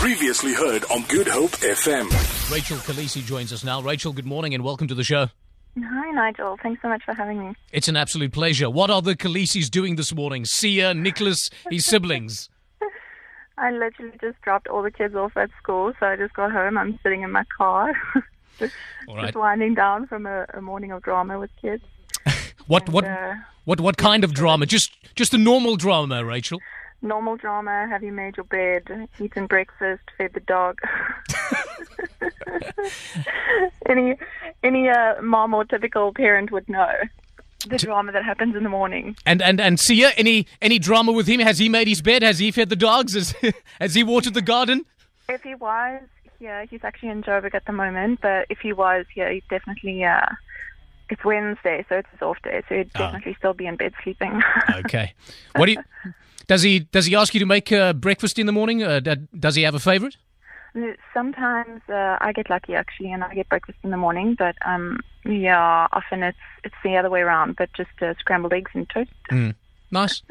Previously heard on Good Hope FM. Rachel Kolisi joins us now. Rachel, good morning and welcome to the show. Hi, Nigel. Thanks so much for having me. It's an absolute pleasure. What are the Kolisi's doing this morning? Siya, Nicholas, his siblings. I literally just dropped all the kids off at school, so I just got home. I'm sitting in my car, just, All right. just winding down from a, a morning of drama with kids. What what uh, what what kind of drama? Just just a normal drama, Rachel. Normal drama. Have you made your bed? Eaten breakfast? Fed the dog? any any uh, mom or typical parent would know the drama that happens in the morning. And and and Siya, any any drama with him? Has he made his bed? Has he fed the dogs? Has, has he watered the garden? If he was yeah, he's actually in Joburg at the moment. But if he was yeah, he'd definitely. Uh, it's Wednesday, so it's his off day, so he'd Ah. definitely still be in bed sleeping. Okay. What do you? Does he does he ask you to make uh, breakfast in the morning? Uh, does he have a favorite? Sometimes uh, I get lucky actually, and I get breakfast in the morning. But um, yeah, often it's it's the other way around. But just uh, scrambled eggs and toast. Nice.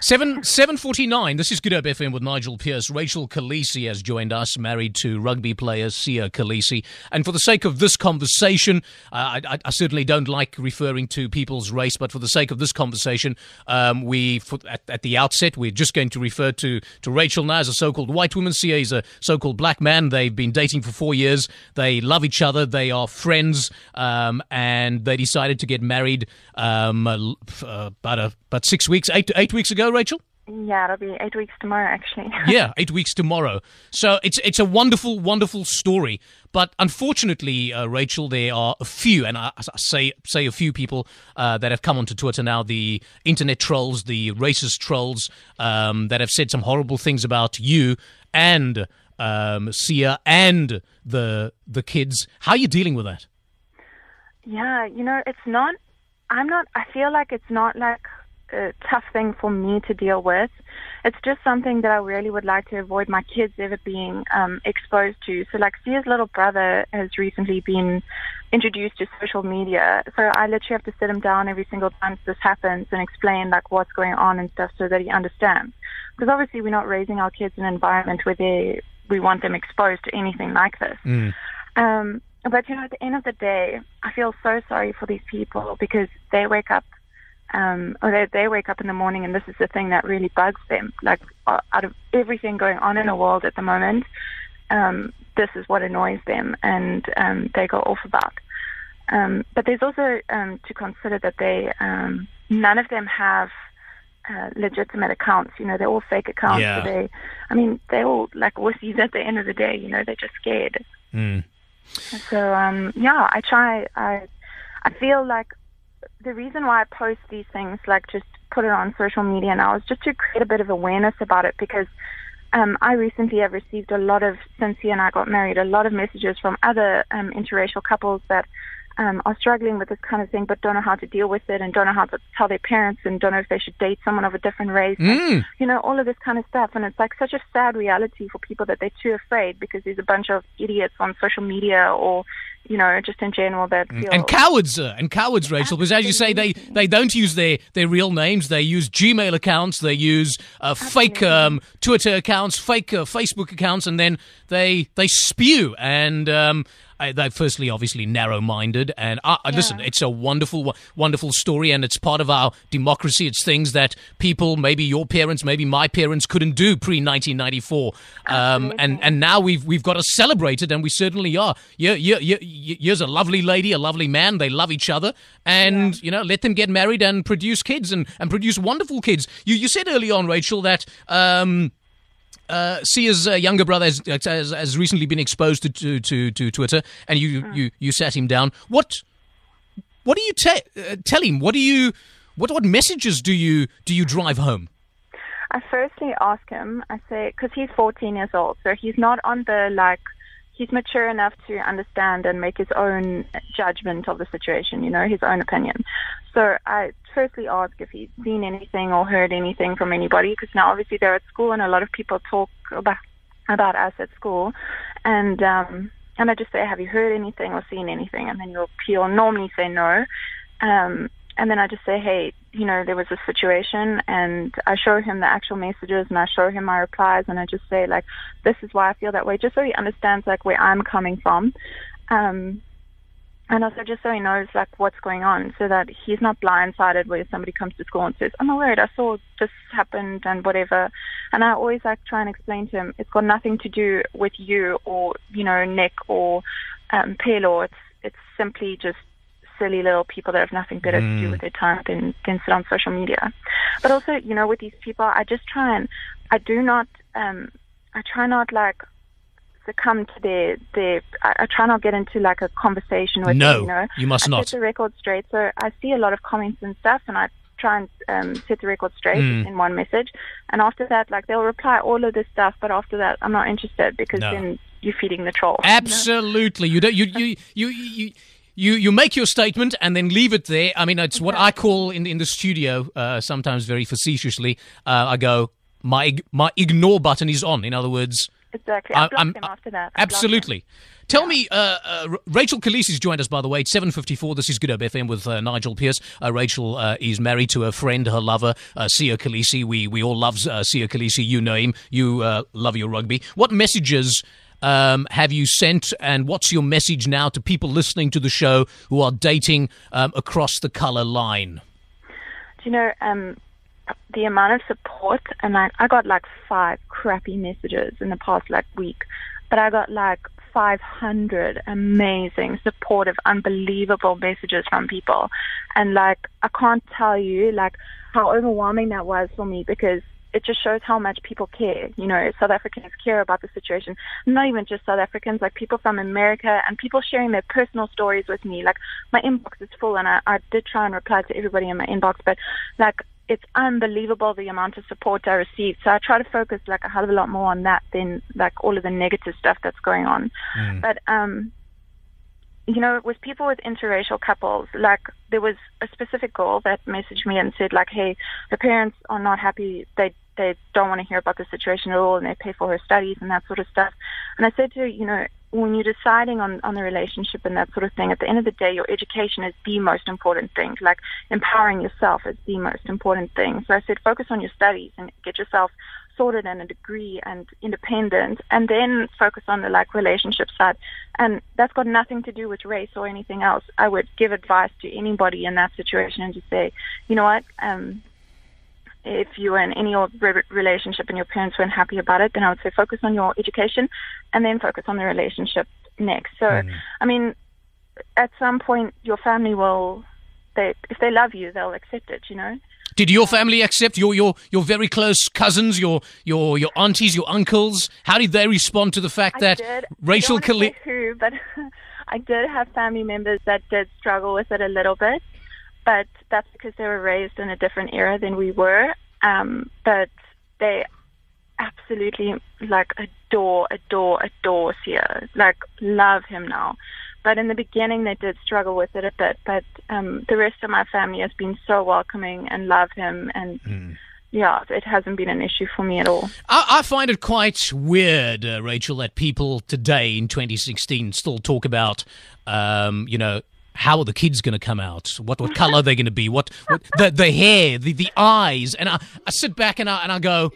Seven seven forty nine. This is Good Hope FM with Nigel Pierce. Rachel Kolisi has joined us, married to rugby player Siya Kolisi. And for the sake of this conversation, uh, I, I, I certainly don't like referring to people's race, but for the sake of this conversation, um, we for, at, at the outset we're just going to refer to to Rachel now as a so-called white woman. Siya is a so-called black man. They've been dating for four years. They love each other. They are friends, um, and they decided to get married um, uh, about a, about six weeks, eight eight weeks ago. Rachel. Yeah, it'll be eight weeks tomorrow actually. yeah, eight weeks tomorrow. So it's it's a wonderful, wonderful story. But unfortunately, uh, Rachel, there are a few, and I, I say say a few people uh, that have come onto Twitter now, the internet trolls, the racist trolls, um, that have said some horrible things about you and um, Siya and the the kids. How are you dealing with that? Yeah, you know, it's not. I'm not. I feel like it's not like a tough thing for me to deal with. It's just something that I really would like to avoid my kids ever being um, exposed to. So, like, Siya's little brother has recently been introduced to social media. So I literally have to sit him down every single time this happens and explain like what's going on and stuff so that he understands. Because obviously we're not raising our kids in an environment where they we want them exposed to anything like this. Um, but you know, at the end of the day, I feel so sorry for these people because they wake up, um, or they, they wake up in the morning, and this is the thing that really bugs them. Like uh, out of everything going on in the world at the moment, um, this is what annoys them, and um, they go off about. Um, but there's also um, to consider that they um, none of them have uh, legitimate accounts. You know, they're all fake accounts. Yeah. So they, I mean, they're all like wussies at the end of the day. You know, they're just scared. Mm. So um, yeah, I try. I I feel like the reason why I post these things, like just put it on social media now, is just to create a bit of awareness about it because. Um, I recently have received a lot of, since he and I got married, a lot of messages from other um, interracial couples that um, are struggling with this kind of thing, but don't know how to deal with it and don't know how to tell their parents and don't know if they should date someone of a different race. And, you know, all of this kind of stuff. And it's like such a sad reality for people that they're too afraid because there's a bunch of idiots on social media or, you know, just in general that feel. And cowards, uh, and cowards, Rachel, because as you say, they, they don't use their, their real names. They use Gmail accounts. They use uh, fake um, Twitter accounts, fake uh, Facebook accounts, and then they they spew. And um, I, they're firstly, obviously, narrow-minded. And uh, uh, listen, it's a wonderful, wonderful story, and it's part of our democracy. It's things that people, maybe your parents, maybe my parents, couldn't do pre-1994. Um, and and now we've we've got to celebrate it, and we certainly are. Yeah, yeah, yeah, yeah, here's a lovely lady, a lovely man. They love each other, and you know, let them get married and produce kids and, and produce wonderful kids. You you said early on, Rachel, that. Um, uh, Siya's uh, younger brother has, has, has recently been exposed to, to, to, to Twitter, and you, you, you sat him down. What what do you te- uh, tell him? What do you what what messages do you do you drive home? I firstly ask him, I say, because he's 14 years old, so he's not on the like, he's mature enough to understand and make his own judgment of the situation, you know, his own opinion. So I firstly ask if he's seen anything or heard anything from anybody, because now obviously they're at school and a lot of people talk about about us at school, and um, and I just say, have you heard anything or seen anything? And then you'll he'll normally say no. Um, and then I just say, hey, you know, there was a situation, and I show him the actual messages, and I show him my replies, and I just say like, this is why I feel that way, just so he understands like where I'm coming from. Um, and also just so he knows like what's going on so that he's not blindsided where somebody comes to school and says i'm worried i saw this happened and whatever and i always like try and explain to him it's got nothing to do with you or you know nick or um Pelo. it's it's simply just silly little people that have nothing better mm. to do mm. with their time than than sit on social media but also you know with these people i just try and i do not um i try not like succumb to their their. I, I, try not get into like a conversation with no, them. You know, you must I not. set the record straight. So I see a lot of comments and stuff, and I try and um, set the record straight mm. in one message. And after that, like they'll reply all of this stuff, but after that, I'm not interested because no. then you're feeding the troll. Absolutely, you, know? you don't. You you you you. You, you you make your statement and then leave it there. I mean, it's what I call in in the studio, uh, sometimes very facetiously. Uh, I go, my my ignore button is on. In other words, Exactly. I him after that. I absolutely. Tell yeah. me, uh, uh, Rachel Kolisi's joined us, by the way. It's 7.54. This is Good Hope FM with uh, Nigel Pearce. Uh, Rachel uh, is married to a friend, her lover, uh, Siya Kolisi. We, we all love uh, Siya Kolisi. You know him. You love your rugby. What messages um, have you sent, and what's your message now to people listening to the show who are dating um, across the colour line? Do you know, um, the amount of support and like I got like five crappy messages in the past like week, but I got like 500 amazing, supportive, unbelievable messages from people. And like, I can't tell you like how overwhelming that was for me because it just shows how much people care. You know, South Africans care about the situation. Not even just South Africans, like people from America and people sharing their personal stories with me. Like my inbox is full and I, I did try and reply to everybody in my inbox, but like it's unbelievable the amount of support I received. So I try to focus like a hell of a lot more on that than like all of the negative stuff that's going on. Mm. But um you know, with people with interracial couples, like there was a specific girl that messaged me and said like, Hey, the parents are not happy they they don't want to hear about the situation at all and they pay for her studies and that sort of stuff. And I said to her, you know, when you're deciding on, on the relationship and that sort of thing, at the end of the day, your education is the most important thing. Like empowering yourself is the most important thing. So I said, focus on your studies and get yourself sorted and a degree and independent, and then focus on the like relationship side. And that's got nothing to do with race or anything else. I would give advice to anybody in that situation and just say, you know what, um, if you were in any old relationship and your parents weren't happy about it, then I would say focus on your education and then focus on the relationship next. So, mm. I mean, at some point, your family will, they if they love you, they'll accept it. You know. Did your family accept your your your very close cousins, your your your aunties, your uncles? How did they respond to the fact I that did. racial colli- who, but I did have family members that did struggle with it a little bit but that's because they were raised in a different era than we were. Um, but they absolutely like adore, adore, adore Siya, like love him now. But in the beginning, they did struggle with it a bit. But um, the rest of my family has been so welcoming and love him, and mm. yeah, it hasn't been an issue for me at all. I, I find it quite weird, uh, Rachel, that people today in 2016 still talk about, um, you know, how are the kids going to come out? What what color are they going to be? What, what the the hair, the the eyes? And I, I sit back and I and I go,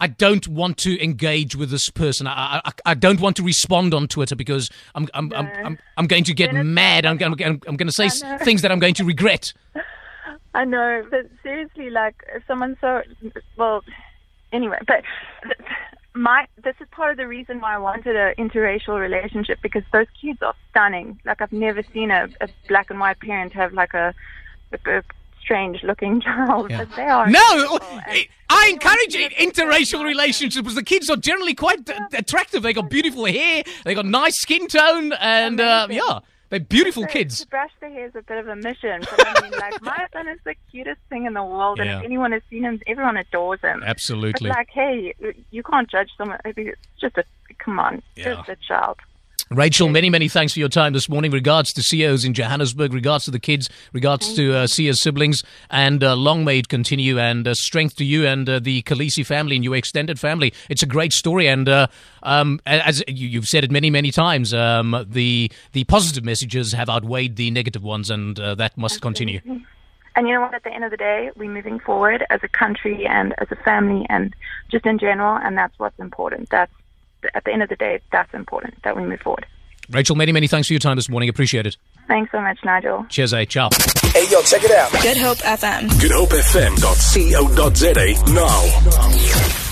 I don't want to engage with this person. I I, I don't want to respond on Twitter because I'm I'm no. I'm, I'm, I'm going to get mad. I'm going I'm, I'm going to say things that I'm going to regret. I know, but seriously, like if someone so well, anyway, but my this is part of the reason why I wanted an interracial relationship because those kids are stunning. Like I've never seen a, a black and white parent have like a, a, a strange looking child, yeah. but they are. No, I encourage interracial relationships because the kids are generally quite attractive. They got beautiful hair, they got nice skin tone, and uh, yeah. They're beautiful kids. To brush the hair is a bit of a mission, but I mean, like my son is the cutest thing in the world, yeah. and if anyone has seen him, everyone adores him. Absolutely. But like, hey, you can't judge someone. It's just a come on, yeah. just a child. Rachel, many, many thanks for your time this morning. Regards to CEOs in Johannesburg, regards to the kids, regards to uh, Siya's siblings, and uh, long may it continue, and uh, strength to you and uh, the Kolisi family and your extended family. It's a great story, and uh, um, as you've said it many, many times, um, the the positive messages have outweighed the negative ones, and uh, that must continue. and you know what? At the end of the day, we're moving forward as a country and as a family and just in general, and that's what's important. That's at the end of the day, that's important that we move forward. Rachel, many, many thanks for your time this morning. Appreciate it. Thanks so much, Nigel. Cheers, eh? Ciao. Hey, yo, check it out. Good Hope FM. GoodHopeFM.co.za now.